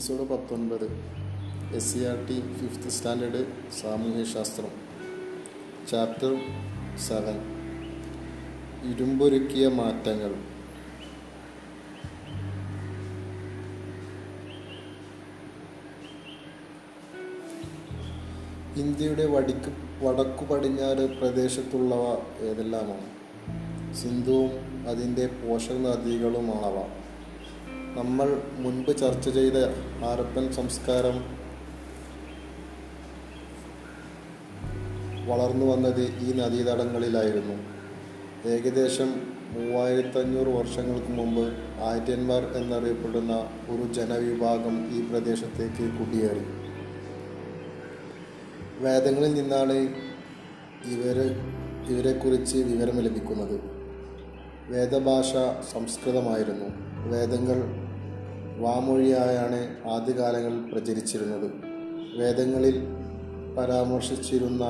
Episode പത്തൊൻപത്. S C R T fifth standard സാമൂഹ്യശാസ്ത്രം chapter seven ഇരുമ്പൊരുക്കിയ മാറ്റങ്ങൾ. ഇന്ത്യയുടെ വടിക്ക് വടക്കു പടിഞ്ഞാറ് പ്രദേശത്തുള്ളവ ഏതെല്ലാമാണ്? സിന്ധുവും അതിന്റെ പോഷക നദികളുമാണവ നമ്മൾ മുൻപ് ചർച്ച ചെയ്ത ഹാരപ്പൻ സംസ്കാരം വളർന്നു വന്നത് ഈ നദീതടങ്ങളിലായിരുന്നു. ഏകദേശം മൂവായിരത്തഞ്ഞൂറ് വർഷങ്ങൾക്ക് മുമ്പ് ആര്യന്മാർ എന്നറിയപ്പെടുന്ന ഒരു ജനവിഭാഗം ഈ പ്രദേശത്തേക്ക് കുടിയേറി. വേദങ്ങളിൽ നിന്നാണ് ഇവരെ ഇവരെക്കുറിച്ച് വിവരം ലഭിക്കുന്നത്. വേദഭാഷ സംസ്കൃതമായിരുന്നു. വേദങ്ങൾ വാമൊഴിയായാണ് ആദ്യകാലങ്ങളിൽ പ്രചരിച്ചിരുന്നത്. വേദങ്ങളിൽ പരാമർശിച്ചിരുന്ന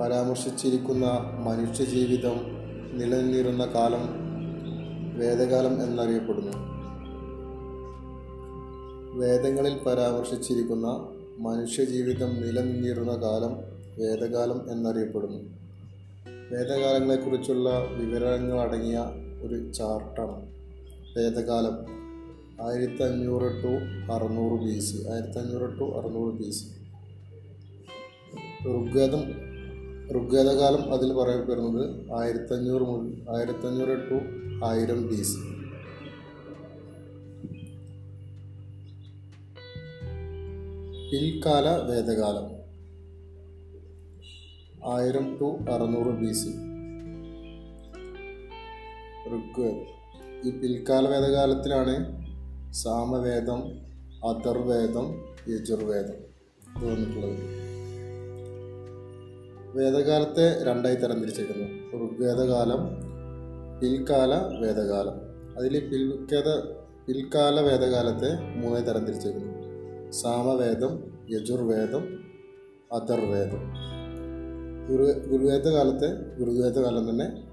പരാമർശിച്ചിരിക്കുന്ന മനുഷ്യജീവിതം നിലനിന്നിരുന്ന കാലം വേദകാലം എന്നറിയപ്പെടുന്നു. വേദങ്ങളിൽ പരാമർശിച്ചിരിക്കുന്ന മനുഷ്യജീവിതം നിലനിന്നിരുന്ന കാലം വേദകാലം എന്നറിയപ്പെടുന്നു. വേദകാലങ്ങളെക്കുറിച്ചുള്ള വിവരങ്ങളടങ്ങിയ ഒരു ചാർട്ടാണ്. വേദകാലം ആയിരത്തി അഞ്ഞൂറ് ടു അറുന്നൂറ് ബി സി ആയിരത്തി അഞ്ഞൂറ് ടു അറുന്നൂറ് ബി സി ഋഗ്വേദം ഋഗ്വേദകാലം അതിൽ പറയപ്പെടുന്നത് ആയിരത്തി അഞ്ഞൂറ് മുതൽ ആയിരത്തി അഞ്ഞൂറ് ടു ആയിരം ബി സി പിൽക്കാല വേദകാലം ആയിരം ടു അറുന്നൂറ് ബി സി ഋഗ്വേദം. ഈ പിൽക്കാല വേദകാലത്തിലാണ് സാമവേദം അഥർവേദം യജുർവേദം ഇത് വന്നിട്ടുള്ളത്. വേദകാലത്തെ രണ്ടായി തരം തിരിച്ചിരിക്കുന്നു ഋഗ്വേദകാലം പിൽക്കാല വേദകാലം അതിൽ പിൽക്കേത പിൽക്കാല വേദകാലത്തെ മൂന്നായി തരംതിരിച്ചിരിക്കുന്നു. സാമവേദം യജുർവേദം അഥർവേദം. ഗുരു ഗുരുവേദകാലത്തെ ഗുരുവേദകാലം തന്നെ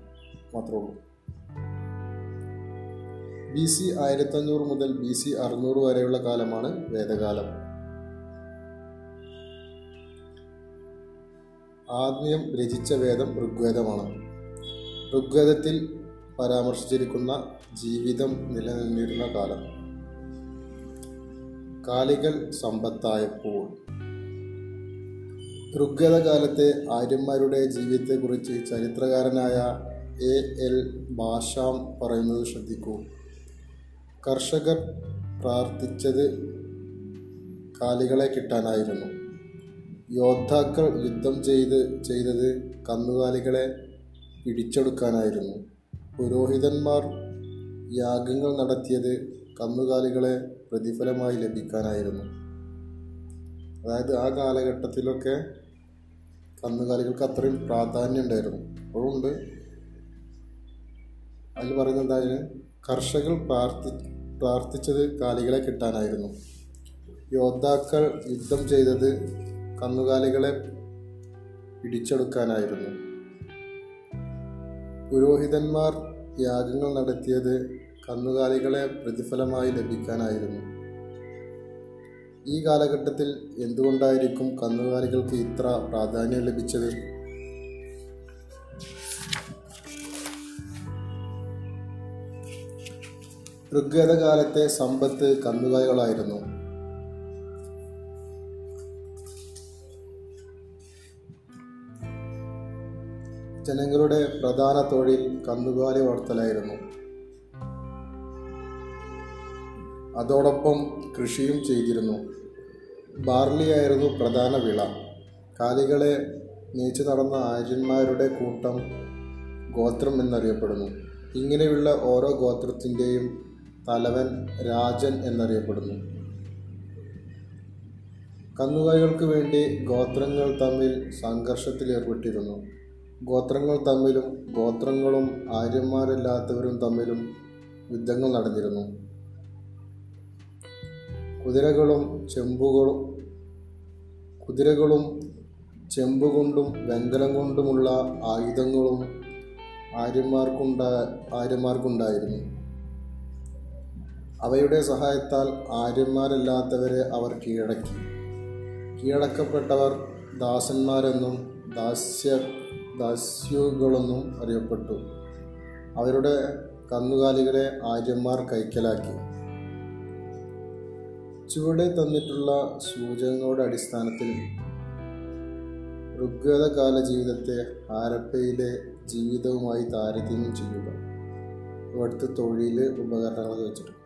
മാത്രമേ ഉള്ളൂ. ബി സി ആയിരത്തഞ്ഞൂറ് മുതൽ ബി സി അറുന്നൂറ് വരെയുള്ള കാലമാണ് വേദകാലം. ആദ്യം രചിച്ച വേദം ഋഗ്വേദമാണ്. ഋഗ്വേദത്തിൽ പരാമർശിച്ചിരിക്കുന്ന ജീവിതം നിലനിന്നിരുന്ന കാലം. കാലികൾ സമ്പത്തായപ്പോൾ. ഋഗ്വേദകാലത്തെ ആര്യന്മാരുടെ ജീവിതത്തെക്കുറിച്ച് ചരിത്രകാരനായ എ എൽ ഭാഷാം പറയുന്നത് ശ്രദ്ധിക്കൂ. കർഷകർ പ്രാർത്ഥിച്ചത് കാലികളെ കിട്ടാനായിരുന്നു. യോദ്ധാക്കൾ യുദ്ധം ചെയ്ത് ചെയ്തത് കന്നുകാലികളെ പിടിച്ചെടുക്കാനായിരുന്നു. പുരോഹിതന്മാർ യാഗങ്ങൾ നടത്തിയത് കന്നുകാലികളെ പ്രതിഫലമായി ലഭിക്കാനായിരുന്നു. അതായത് ആ കാലഘട്ടത്തിലൊക്കെ കന്നുകാലികൾക്ക് അത്രയും പ്രാധാന്യം ഉണ്ടായിരുന്നു. അതുകൊണ്ട് അതിൽ പറയുന്നത് എന്താണ് കർഷകർ പ്രാർത്ഥി പ്രാർത്ഥിച്ചത് കാലികളെ കിട്ടാനായിരുന്നു. യോദ്ധാക്കൾ യുദ്ധം ചെയ്തത് കന്നുകാലികളെ പിടിച്ചെടുക്കാനായിരുന്നു. പുരോഹിതന്മാർ യാഗങ്ങൾ നടത്തിയത് കന്നുകാലികളെ പ്രതിഫലമായി ലഭിക്കാനായിരുന്നു. ഈ കാലഘട്ടത്തിൽ എന്തുകൊണ്ടായിരിക്കും കന്നുകാലികൾക്ക് ഇത്ര പ്രാധാന്യം ലഭിച്ചത്? ഋഗ്വേദകാലത്തെ സമ്പത്ത് കന്നുകാലികളായിരുന്നു. ജനങ്ങളുടെ പ്രധാന തൊഴിൽ കന്നുകാലി വളർത്തലായിരുന്നു. അതോടൊപ്പം കൃഷിയും ചെയ്തിരുന്നു. ബാർലി ആയിരുന്നു പ്രധാന വിള. കാലികളെ നീച്ചു നടന്ന ആര്യന്മാരുടെ കൂട്ടം ഗോത്രം എന്നറിയപ്പെടുന്നു. ഇങ്ങനെയുള്ള ഓരോ ഗോത്രത്തിന്റെയും തലവൻ രാജൻ എന്നറിയപ്പെടുന്നു. കന്നുകാലികൾക്ക് വേണ്ടി ഗോത്രങ്ങൾ തമ്മിൽ സംഘർഷത്തിലേർപ്പെട്ടിരുന്നു ഗോത്രങ്ങൾ തമ്മിലും ഗോത്രങ്ങളും ആര്യന്മാരല്ലാത്തവരും തമ്മിലും യുദ്ധങ്ങൾ നടന്നിരുന്നു. കുതിരകളും ചെമ്പുകളും കുതിരകളും ചെമ്പ് കൊണ്ടും വെങ്കലം കൊണ്ടുമുള്ള ആയുധങ്ങളും ആര്യന്മാർക്കുണ്ടാ ആര്യന്മാർക്കുണ്ടായിരുന്നു. അവയുടെ സഹായത്താൽ ആര്യന്മാരല്ലാത്തവരെ അവർ കീഴടക്കി. കീഴടക്കപ്പെട്ടവർ ദാസന്മാരെന്നും ദാസ്യ ദാസ്യുകളെന്നും അറിയപ്പെട്ടു. അവരുടെ കന്നുകാലികളെ ആര്യന്മാർ കൈക്കലാക്കി. ചുവടെ തന്നിട്ടുള്ള സൂചകങ്ങളുടെ അടിസ്ഥാനത്തിൽ ഋഗ്വേദകാല ജീവിതത്തെ ഹാരപ്പയിലെ ജീവിതവുമായി താരതമ്യം ചെയ്യുക. ഇവിടുത്തെ തൊഴിൽ ഉപകരണങ്ങൾ വെച്ചിട്ട്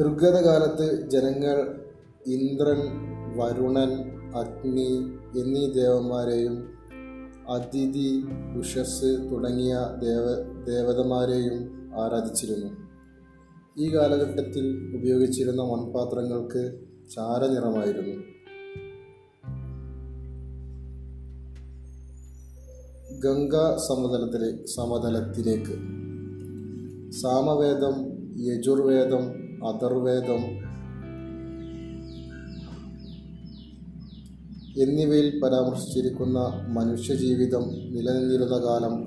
ഋഗ്വേദകാലത്ത് ജനങ്ങൾ ഇന്ദ്രൻ വരുണൻ അഗ്നി എന്നീ ദേവന്മാരെയും അതിഥി ഉഷസ് തുടങ്ങിയ ദേവ ദേവതമാരെയും ആരാധിച്ചിരുന്നു. ഈ കാലഘട്ടത്തിൽ ഉപയോഗിച്ചിരുന്ന മൺപാത്രങ്ങൾക്ക് ചാരനിറമായിരുന്നു. ഗംഗ സമതലത്തിലെ സമതലത്തിലേക്ക്. സാമവേദം യജുർവേദം അഥർവേദം എന്നിവയിൽ പരാമർശിച്ചിരിക്കുന്ന മനുഷ്യജീവിതം നിലനിന്നിരുന്ന കാലം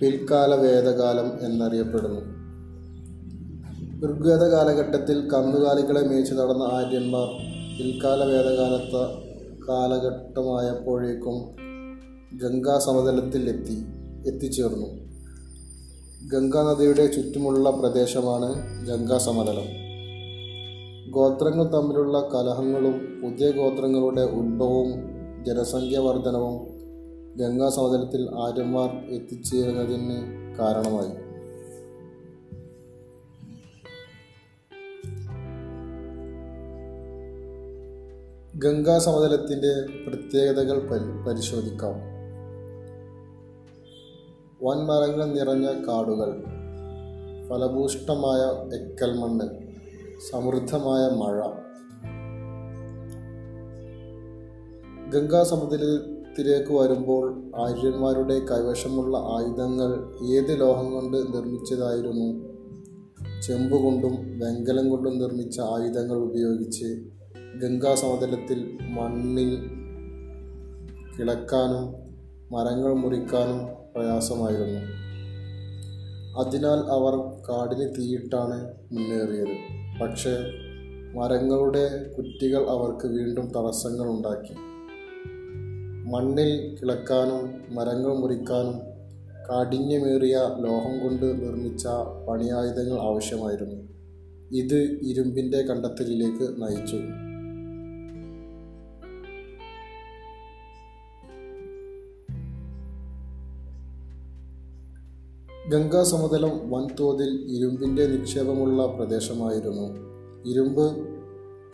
പിൽക്കാല വേദകാലം എന്നറിയപ്പെടുന്നു. ഋഗ്വേദ കാലഘട്ടത്തിൽ കന്നുകാലികളെ മേച്ചു നടന്ന ആര്യന്മാർ പിൽക്കാല വേദകാലത്ത കാലഘട്ടമായപ്പോഴേക്കും ഗംഗാ സമതലത്തിൽ എത്തി എത്തിച്ചേർന്നു. ഗംഗാ നദിയുടെ ചുറ്റുമുള്ള പ്രദേശമാണ് ഗംഗാ സമതലം ഗോത്രങ്ങൾ തമ്മിലുള്ള കലഹങ്ങളും പുതിയ ഗോത്രങ്ങളുടെ ഉത്ഭവവും ജനസംഖ്യ വർധനവും ഗംഗാ സമതലത്തിൽ ആര്യന്മാർ എത്തിച്ചേരുന്നതിന് കാരണമായി. ഗംഗാ സമതലത്തിന്റെ പ്രത്യേകതകൾ പരിശോധിക്കാം. വൻമരങ്ങൾ നിറഞ്ഞ കാടുകൾ ഫലഭൂഷ്ടമായ എക്കൽ മണ്ണ് സമൃദ്ധമായ മഴ. ഗംഗാ സമുദ്രത്തിലേക്ക് വരുമ്പോൾ ആര്യന്മാരുടെ കൈവശമുള്ള ആയുധങ്ങൾ ഏത് ലോഹം കൊണ്ട് നിർമ്മിച്ചതായിരുന്നു? ചെമ്പ് കൊണ്ടും വെങ്കലം കൊണ്ടും നിർമ്മിച്ച ആയുധങ്ങൾ ഉപയോഗിച്ച് ഗംഗാ സമതലത്തിൽ മണ്ണിൽ കിളക്കാനും മരങ്ങൾ മുറിക്കാനും പ്രയാസമായിരുന്നു. അതിനാൽ അവർ കാടിന് തീയിട്ടാണ് മുന്നേറിയത്. പക്ഷേ മരങ്ങളുടെ കുറ്റികൾ അവർക്ക് വീണ്ടും തടസ്സങ്ങൾ ഉണ്ടാക്കി. മണ്ണിൽ കിളക്കാനും മരങ്ങൾ മുറിക്കാനും കാഠിന്യമേറിയ ലോഹം കൊണ്ട് നിർമ്മിച്ച പണിയായുധങ്ങൾ ആവശ്യമായിരുന്നു. ഇത് ഇരുമ്പിന്റെ കണ്ടെത്തലിലേക്ക് നയിച്ചു. ഗംഗാ സമതലം വൻതോതിൽ ഇരുമ്പിന്റെ നിക്ഷേപമുള്ള പ്രദേശമായിരുന്നു. ഇരുമ്പ്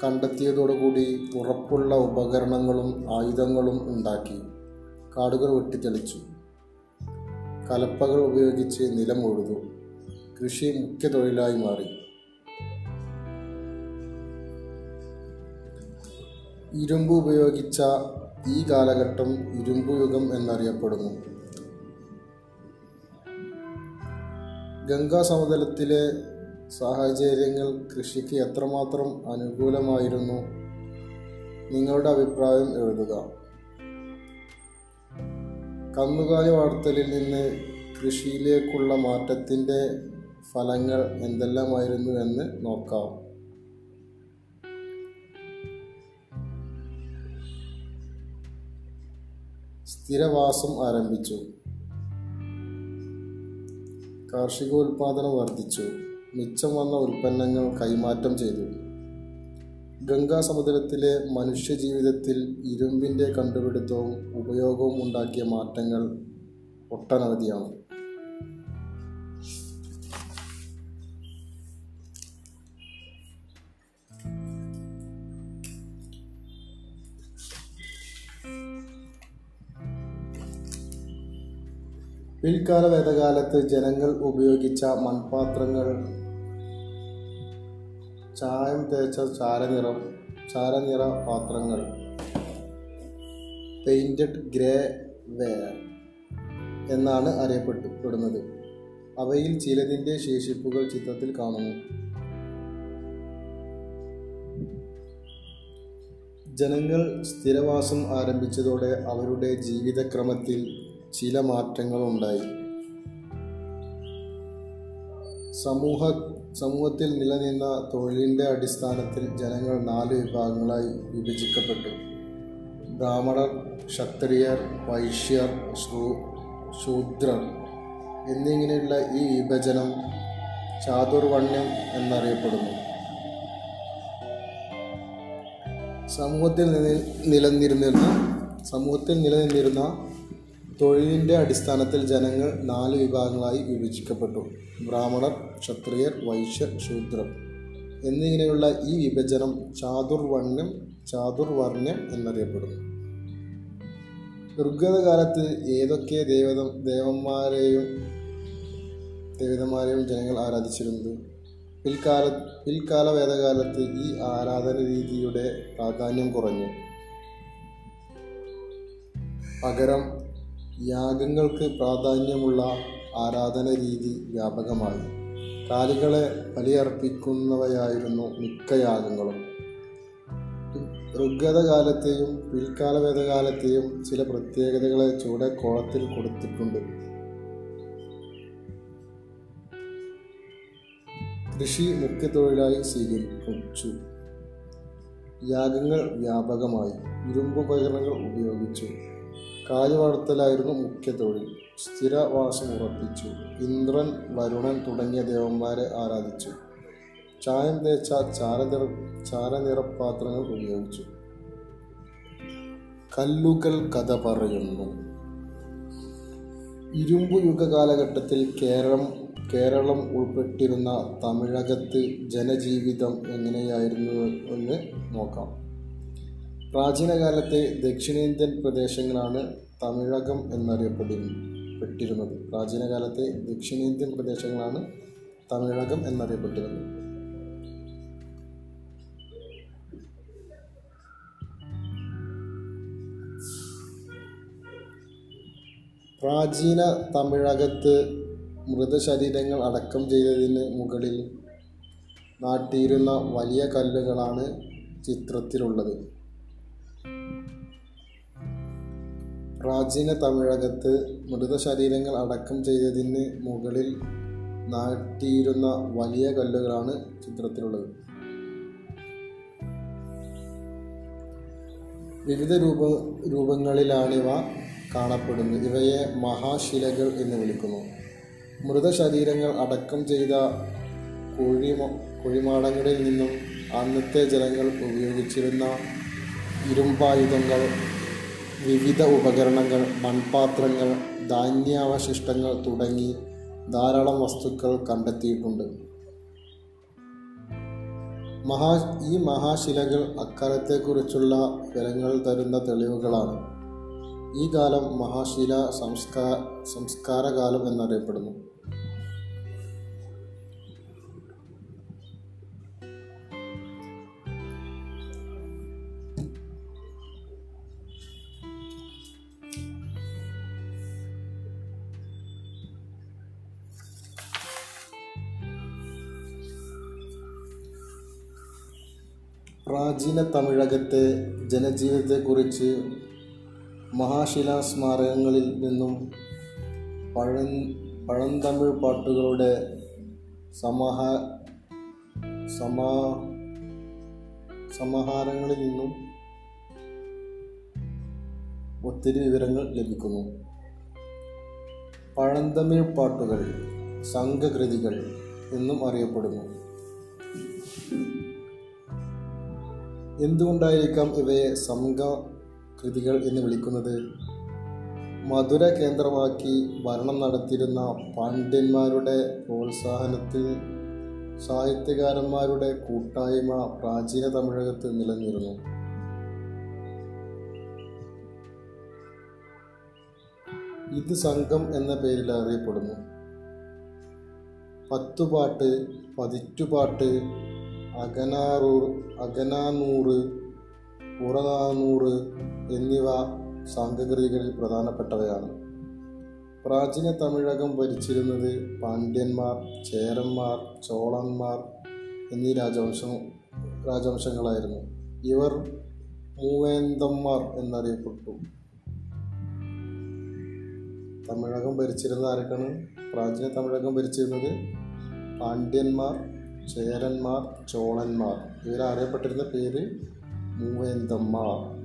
കണ്ടെത്തിയതോടുകൂടി ഉറപ്പുള്ള ഉപകരണങ്ങളും ആയുധങ്ങളും ഉണ്ടാക്കി. കാടുകൾ വെട്ടിത്തെളിച്ചു. കലപ്പകൾ ഉപയോഗിച്ച് നിലം ഉഴുതു കൃഷി മുഖ്യ തൊഴിലായി മാറി. ഇരുമ്പ് ഉപയോഗിച്ച ഈ കാലഘട്ടം ഇരുമ്പ് യുഗം എന്നറിയപ്പെടുന്നു. ഗംഗാ സമതലത്തിലെ സാഹചര്യങ്ങൾ കൃഷിക്ക് എത്രമാത്രം അനുകൂലമായിരുന്നു? നിങ്ങളുടെ അഭിപ്രായം എഴുതുക. കന്നുകാലി വളർത്തലിൽ നിന്ന് കൃഷിയിലേക്കുള്ള മാറ്റത്തിന്റെ ഫലങ്ങൾ എന്തെല്ലാമായിരുന്നു എന്ന് നോക്കാം. സ്ഥിരവാസം ആരംഭിച്ചു. കാർഷികോൽപാദനം വർദ്ധിച്ചു. മിച്ചം വന്ന ഉൽപ്പന്നങ്ങൾ കൈമാറ്റം ചെയ്തു. ഗംഗാസമുദ്രത്തിലെ മനുഷ്യജീവിതത്തിൽ ഇരുമ്പിന്റെ കണ്ടുപിടുത്തവും ഉപയോഗവും ഉണ്ടാക്കിയ മാറ്റങ്ങൾ ഒട്ടനവധിയാണ്. പിൽക്കാല വേദകാലത്ത് ജനങ്ങൾ ഉപയോഗിച്ച മൺപാത്രങ്ങൾ ചായം തേച്ച ചാരനിറം ചാരനിറ പാത്രങ്ങൾ പെയിന്റഡ് ഗ്രേ വെയർ എന്നാണ് അറിയപ്പെട്ടപ്പെടുന്നത് അവയിൽ ചിലതിന്റെ ശേഷിപ്പുകൾ ചിത്രത്തിൽ കാണുന്നു. ജനങ്ങൾ സ്ഥിരവാസം ആരംഭിച്ചതോടെ അവരുടെ ജീവിതക്രമത്തിൽ ചില മാറ്റങ്ങളുണ്ടായി. സമൂഹ സമൂഹത്തിൽ നിലനിന്ന തൊഴിലിന്റെ അടിസ്ഥാനത്തിൽ ജനങ്ങൾ നാല് വിഭാഗങ്ങളായി വിഭജിക്കപ്പെട്ടു. ബ്രാഹ്മണർ ക്ഷത്രിയർ വൈശ്യർ ശൂദ്രർ എന്നിങ്ങനെയുള്ള ഈ വിഭജനം ചാതുർവർണ്യം എന്നറിയപ്പെടുന്നു. സമൂഹത്തിൽ നിലനിന്നിരുന്നിരുന്ന നിലനിന്നിരുന്ന സമൂഹത്തിൽ നിലനിന്നിരുന്ന തൊഴിലിന്റെ അടിസ്ഥാനത്തിൽ ജനങ്ങൾ നാല് വിഭാഗങ്ങളായി വിഭജിക്കപ്പെട്ടു. ബ്രാഹ്മണർ ക്ഷത്രിയർ വൈശ്യർ ശൂദ്രർ. എന്നിങ്ങനെയുള്ള ഈ വിഭജനം ചാതുർവർണ്യം ചാതുർവർണ്യം എന്നറിയപ്പെടുന്നു. ഋഗ്വേദ കാലത്ത് ഏതൊക്കെ ദേവത ദേവന്മാരെയും ദേവതമാരെയും ജനങ്ങൾ ആരാധിച്ചിരുന്നത്? പിൽക്കാല പിൽക്കാല വേദകാലത്ത് ഈ ആരാധന രീതിയുടെ പ്രാധാന്യം കുറഞ്ഞു. പകരം യാഗങ്ങൾക്ക് പ്രാധാന്യമുള്ള ആരാധന രീതി വ്യാപകമായി. കാലികളെ ബലിയർപ്പിക്കുന്നവയായിരുന്നു മിക്ക യാഗങ്ങളും. ഋഗ്വേദകാലത്തെയും പിൽക്കാല വേദകാലത്തെയും ചില പ്രത്യേകതകളെ ചുവടെ കോളത്തിൽ കൊടുത്തിട്ടുണ്ട്. കൃഷി മുഖ്യ തൊഴിലായി സ്വീകരിച്ചു. യാഗങ്ങൾ വ്യാപകമായി. ഇരുമ്പുപകരണങ്ങൾ ഉപയോഗിച്ചു. കാലി വളർത്തലായിരുന്നു മുഖ്യ തൊഴിൽ. സ്ഥിരവാസം ഉറപ്പിച്ചു. ഇന്ദ്രൻ വരുണൻ തുടങ്ങിയ ദേവന്മാരെ ആരാധിച്ചു. ചായം തേച്ച ചാരനിറ ചാരനിറപ്പാത്രങ്ങൾ ഉപയോഗിച്ചു. കല്ലുകൾ കഥ പറയുന്നു. ഇരുമ്പ് യുഗ കാലഘട്ടത്തിൽ കേരളം കേരളം ഉൾപ്പെട്ടിരുന്ന തമിഴകത്ത് ജനജീവിതം എങ്ങനെയായിരുന്നു എന്ന് നോക്കാം. പ്രാചീന കാലത്തെ ദക്ഷിണേന്ത്യൻ പ്രദേശങ്ങളാണ് തമിഴകം എന്നറിയപ്പെട്ടിരുന്നത്. പ്രാചീന കാലത്തെ ദക്ഷിണേന്ത്യൻ പ്രദേശങ്ങളാണ് തമിഴകം എന്നറിയപ്പെട്ടിരുന്നത്. പ്രാചീന തമിഴകത്ത് മൃതശരീരങ്ങൾ അടക്കം ചെയ്തതിന് മുകളിൽ നാട്ടിയിരുന്ന വലിയ കല്ലുകളാണ് ചിത്രത്തിലുള്ളത്. പ്രാചീന തമിഴകത്ത് മൃതശരീരങ്ങൾ അടക്കം ചെയ്തതിന് മുകളിൽ നാട്ടിയിരുന്ന വലിയ കല്ലുകളാണ് ചിത്രത്തിലുള്ളത്. വിവിധ രൂപ രൂപങ്ങളിലാണിവ കാണപ്പെടുന്നത്. ഇവയെ മഹാശിലകൾ എന്ന് വിളിക്കുന്നു. മൃതശരീരങ്ങൾ അടക്കം ചെയ്ത കുഴി കുഴിമാടങ്ങളിൽ നിന്നും അന്നത്തെ ജനങ്ങൾ ഉപയോഗിച്ചിരുന്ന ഇരുമ്പായുധങ്ങൾ വിവിധ ഉപകരണങ്ങൾ മൺപാത്രങ്ങൾ ധാന്യാവശിഷ്ടങ്ങൾ തുടങ്ങി ധാരാളം വസ്തുക്കൾ കണ്ടെത്തിയിട്ടുണ്ട്. മഹാ ഈ മഹാശിലകൾ അക്കാലത്തെക്കുറിച്ചുള്ള വിവരങ്ങൾ തരുന്ന തെളിവുകളാണ്. ഈ കാലം മഹാശില സംസ്കാ സംസ്കാരകാലം എന്നറിയപ്പെടുന്നു. പ്രാചീന തമിഴകത്തെ ജനജീവിതത്തെക്കുറിച്ച് മഹാശിലാസ്മാരകങ്ങളിൽ നിന്നും പഴം പഴന്തമിഴ് പാട്ടുകളുടെ സമാഹ സമാ സമാഹാരങ്ങളിൽ നിന്നും ഒത്തിരി വിവരങ്ങൾ ലഭിക്കുന്നു. പഴന്തമിഴ് പാട്ടുകൾ സംഘകൃതികൾ എന്നും അറിയപ്പെടുന്നു. എന്തുകൊണ്ടായിരിക്കാം ഇവയെ സംഘ കൃതികൾ എന്ന് വിളിക്കുന്നത്? മധുര കേന്ദ്രമാക്കി ഭരണം നടത്തിയിരുന്ന പാണ്ഡ്യന്മാരുടെ പ്രോത്സാഹനത്തിൽ സാഹിത്യകാരന്മാരുടെ കൂട്ടായ്മ പ്രാചീന തമിഴകത്ത് നിലനിന്നിരുന്നു. ഇത് സംഘം എന്ന പേരിൽ അറിയപ്പെടുന്നു. പത്തുപാട്ട് പതിറ്റുപാട്ട് അകനാറൂർ അകനാനൂറ് പുറനാനൂറ് എന്നിവ സംഘകൃതികളിൽ പ്രധാനപ്പെട്ടവയാണ്. പ്രാചീന തമിഴകം ഭരിച്ചിരുന്നത് പാണ്ഡ്യന്മാർ ചേരന്മാർ ചോളന്മാർ എന്നീ രാജവംശം രാജവംശങ്ങളായിരുന്നു. ഇവർ മൂവേന്തന്മാർ എന്നറിയപ്പെട്ടു. തമിഴകം ഭരിച്ചിരുന്ന ആരൊക്കെയാണ്? പ്രാചീന തമിഴകം ഭരിച്ചിരുന്നത് പാണ്ഡ്യന്മാർ ചേരന്മാർ ചോളന്മാർ. ഇവരറിയപ്പെട്ടിരുന്ന പേര് മൂവേന്തന്മാർ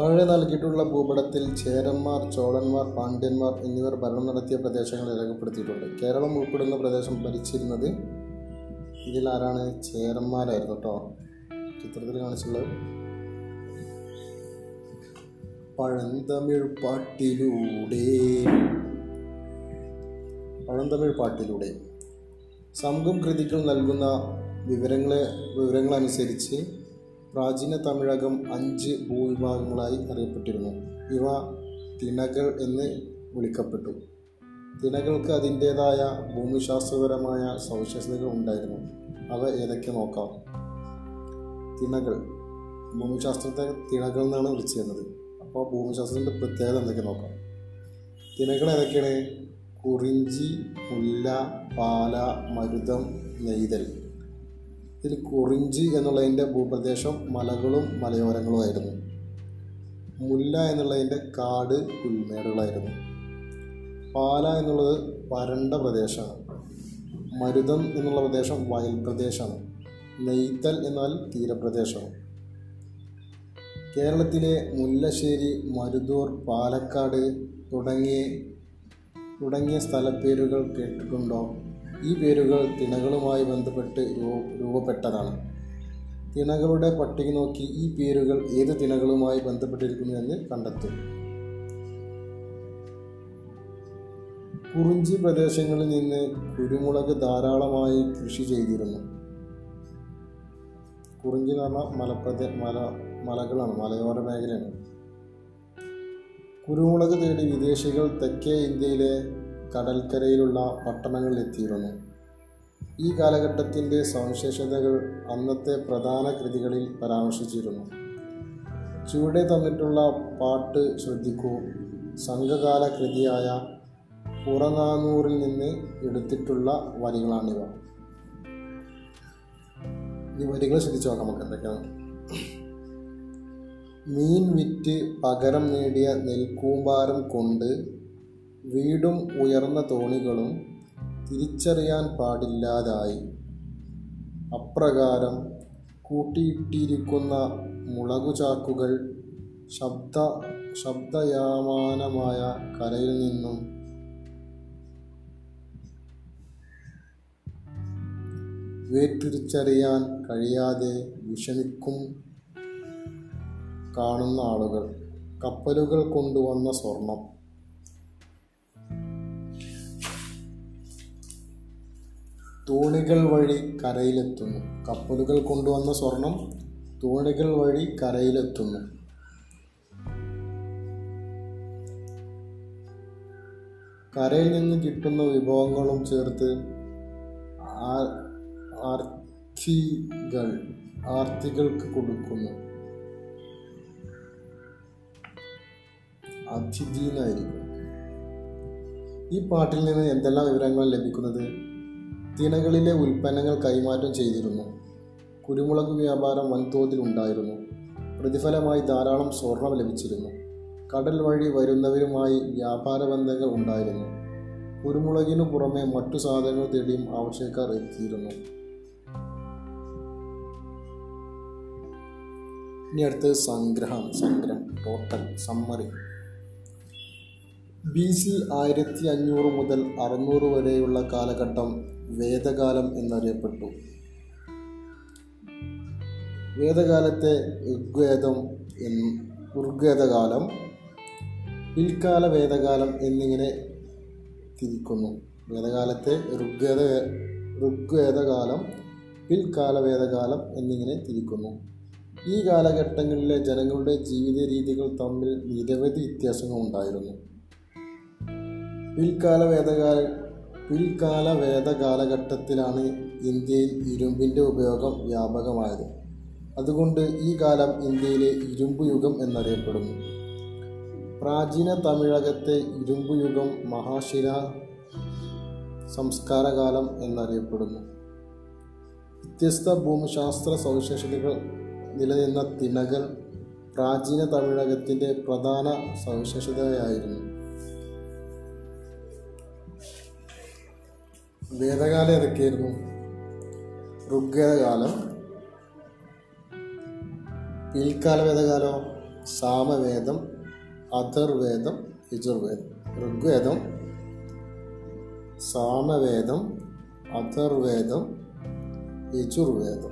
താഴെ നൽകിയിട്ടുള്ള ഭൂപടത്തിൽ ചേരന്മാർ ചോളന്മാർ പാണ്ഡ്യന്മാർ എന്നിവർ ഭരണം നടത്തിയ പ്രദേശങ്ങൾ രേഖപ്പെടുത്തിയിട്ടുണ്ട്. കേരളം ഉൾപ്പെടുന്ന പ്രദേശം ഭരിച്ചിരുന്നത് ഇതിൽ ആരാണ്? ചേരന്മാരായിരുന്നു കേട്ടോ. ചിത്രത്തിൽ കാണിച്ചുള്ളത് പഴന്തമിഴ് പാട്ടിലൂടെ പഴന്തമിഴ് പാട്ടിലൂടെ സംഘം കൃതികൾ നൽകുന്ന വിവരങ്ങളെ വിവരങ്ങളനുസരിച്ച് പ്രാചീന തമിഴകം അഞ്ച് ഭൂവിഭാഗങ്ങളായി അറിയപ്പെട്ടിരുന്നു. ഇവ തിനകൾ എന്ന് വിളിക്കപ്പെട്ടു. തിനകൾക്ക് അതിന്റേതായ ഭൂമിശാസ്ത്രപരമായ സവിശേഷതകൾ ഉണ്ടായിരുന്നു. അവ ഏതൊക്കെ നോക്കാം? തിണകൾ ഭൂമിശാസ്ത്രത്തെ തിണകൾ എന്നാണ് വിളിച്ചിരുന്നത്. അപ്പോൾ ഭൂമിശാസ്ത്രത്തിന്റെ പ്രത്യേകത എന്തൊക്കെ നോക്കാം? തിണകൾ ഏതൊക്കെയാണ്? കുറിഞ്ചി മുല്ല പാല മരുതം നെയ്തൽ. ഇതിൽ കുറിഞ്ചി എന്നുള്ളതിന്റെ ഭൂപ്രദേശം മലകളും മലയോരങ്ങളുമായിരുന്നു. മുല്ല എന്നുള്ളതിന്റെ കാട് പുൽമേടുകളായിരുന്നു. പാല എന്നുള്ളത് വരണ്ട പ്രദേശമാണ്. മരുതം എന്നുള്ള പ്രദേശം വയൽ പ്രദേശമാണ് നെയ്ത്തൽ എന്നാൽ തീരപ്രദേശമാണ്. കേരളത്തിലെ മുല്ലശ്ശേരി മരുതൂർ പാലക്കാട് തുടങ്ങിയ തുടങ്ങിയ സ്ഥലപ്പേരുകൾ കേട്ടിട്ടുണ്ടോ? ഈ പേരുകൾ തിണകളുമായി ബന്ധപ്പെട്ട് രൂപപ്പെട്ടതാണ്. തിണകളുടെ പട്ടിക നോക്കി ഈ പേരുകൾ ഏത് തിണകളുമായി ബന്ധപ്പെട്ടിരിക്കുന്നു എന്ന് കണ്ടെത്തും. കുറിഞ്ചി പ്രദേശങ്ങളിൽ നിന്ന് കുരുമുളക് ധാരാളമായി കൃഷി ചെയ്തിരുന്നു. കുറിഞ്ചി എന്ന് പറഞ്ഞാൽ മലപ്രദേ മല മലകളാണ് മലയോര മേഖലയാണ്. കുരുമുളക് തേടി വിദേശികൾ തെക്കേ ഇന്ത്യയിലെ കടൽക്കരയിലുള്ള പട്ടണങ്ങളിലെത്തിയിരുന്നു. ഈ കാലഘട്ടത്തിന്റെ സവിശേഷതകൾ അന്നത്തെ പ്രധാന കൃതികളിൽ പരാമർശിച്ചിരുന്നു. ചുവടെ തന്നിട്ടുള്ള പാട്ട് ശ്രദ്ധിക്കൂ. സംഘകാല കൃതിയായ പുറനാനൂറിൽ നിന്ന് എടുത്തിട്ടുള്ള വരികളാണിവ. ഈ വരികൾ ശ്രദ്ധിച്ചു നോക്കാം നമുക്ക് എന്തൊക്കെയാണ്. മീൻ വിറ്റ് പകരം നേടിയ നെൽക്കൂമ്പാരം കൊണ്ട് വീടും ഉയർന്ന തോണികളും തിരിച്ചറിയാൻ പാടില്ലാതായി. അപ്രകാരം കൂട്ടിയിട്ടിരിക്കുന്ന മുളകുചാക്കുകൾ ശബ്ദ ശബ്ദയാമാനമായ കരയിൽ നിന്നും വേർതിരിച്ചറിയാൻ കഴിയാതെ വിഷമിക്കും കാണുന്ന ആളുകൾ. കപ്പലുകൾ കൊണ്ടുവന്ന സ്വർണം. തോണികൾ വഴി കരയിലെത്തുന്നു. കപ്പലുകൾ കൊണ്ടുവന്ന സ്വർണം തോണികൾ വഴി കരയിലെത്തുന്നു. കരയിൽ നിന്ന് കിട്ടുന്ന വിഭവങ്ങളും ചേർത്ത് ആർത്തികൾ ആർത്തികൾക്ക് കൊടുക്കുന്നു. അതിഥീനായിരിക്കും. ഈ പാട്ടിൽ നിന്ന് എന്തെല്ലാം വിവരങ്ങൾ ലഭിക്കുന്നത്? തിണകളിലെ ഉൽപ്പന്നങ്ങൾ കൈമാറ്റം ചെയ്തിരുന്നു. കുരുമുളക് വ്യാപാരം വൻതോതിൽ ഉണ്ടായിരുന്നു. പ്രതിഫലമായി ധാരാളം സ്വർണം ലഭിച്ചിരുന്നു. കടൽ വഴി വരുന്നവരുമായി വ്യാപാര ബന്ധങ്ങൾ ഉണ്ടായിരുന്നു. കുരുമുളകിനു പുറമെ മറ്റു സാധനങ്ങൾ തേടിയും ആവശ്യക്കാർ എത്തിയിരുന്നു. ഇനി അടുത്ത് സംഗ്രഹം സംഗ്രഹം ടോട്ടൽ സമ്മറി ബി സി ആയിരത്തി അഞ്ഞൂറ് മുതൽ അറുന്നൂറ് വരെയുള്ള കാലഘട്ടം വേദകാലം എന്നറിയപ്പെട്ടു. വേദകാലത്തെ ഋഗ്വേദം എന്ന് ഋഗ്വേദകാലം പിൽക്കാല വേദകാലം എന്നിങ്ങനെ തിരിക്കുന്നു. വേദകാലത്തെ ഋഗ്വേദ ഋഗ്വേദകാലം പിൽക്കാല വേദകാലം എന്നിങ്ങനെ തിരിക്കുന്നു. ഈ കാലഘട്ടങ്ങളിലെ ജനങ്ങളുടെ ജീവിത രീതികൾ തമ്മിൽ നിരവധി വ്യത്യാസങ്ങൾ ഉണ്ടായിരുന്നു പിൽക്കാല വേദകാല പിൽക്കാല വേദകാലഘട്ടത്തിലാണ് ഇന്ത്യയിൽ ഇരുമ്പിന്റെ ഉപയോഗം വ്യാപകമായത്. അതുകൊണ്ട് ഈ കാലം ഇന്ത്യയിലെ ഇരുമ്പ് യുഗം എന്നറിയപ്പെടുന്നു. പ്രാചീന തമിഴകത്തെ ഇരുമ്പ് യുഗം മഹാശില സംസ്കാരകാലം എന്നറിയപ്പെടുന്നു. വ്യത്യസ്ത ഭൂമിശാസ്ത്ര സവിശേഷതകൾ നിലനിന്ന തിണകൾ പ്രാചീന തമിഴകത്തിന്റെ പ്രധാന സവിശേഷതയായിരുന്നു. വേദകാലം ഏതൊക്കെയായിരുന്നു? ഋഗ്വേദകാലം പിൽക്കാല വേദകാലം സാമവേദം അഥർവേദം യജുർവേദം. ഋഗ്വേദം സാമവേദം അഥർവേദം യജുർവേദം.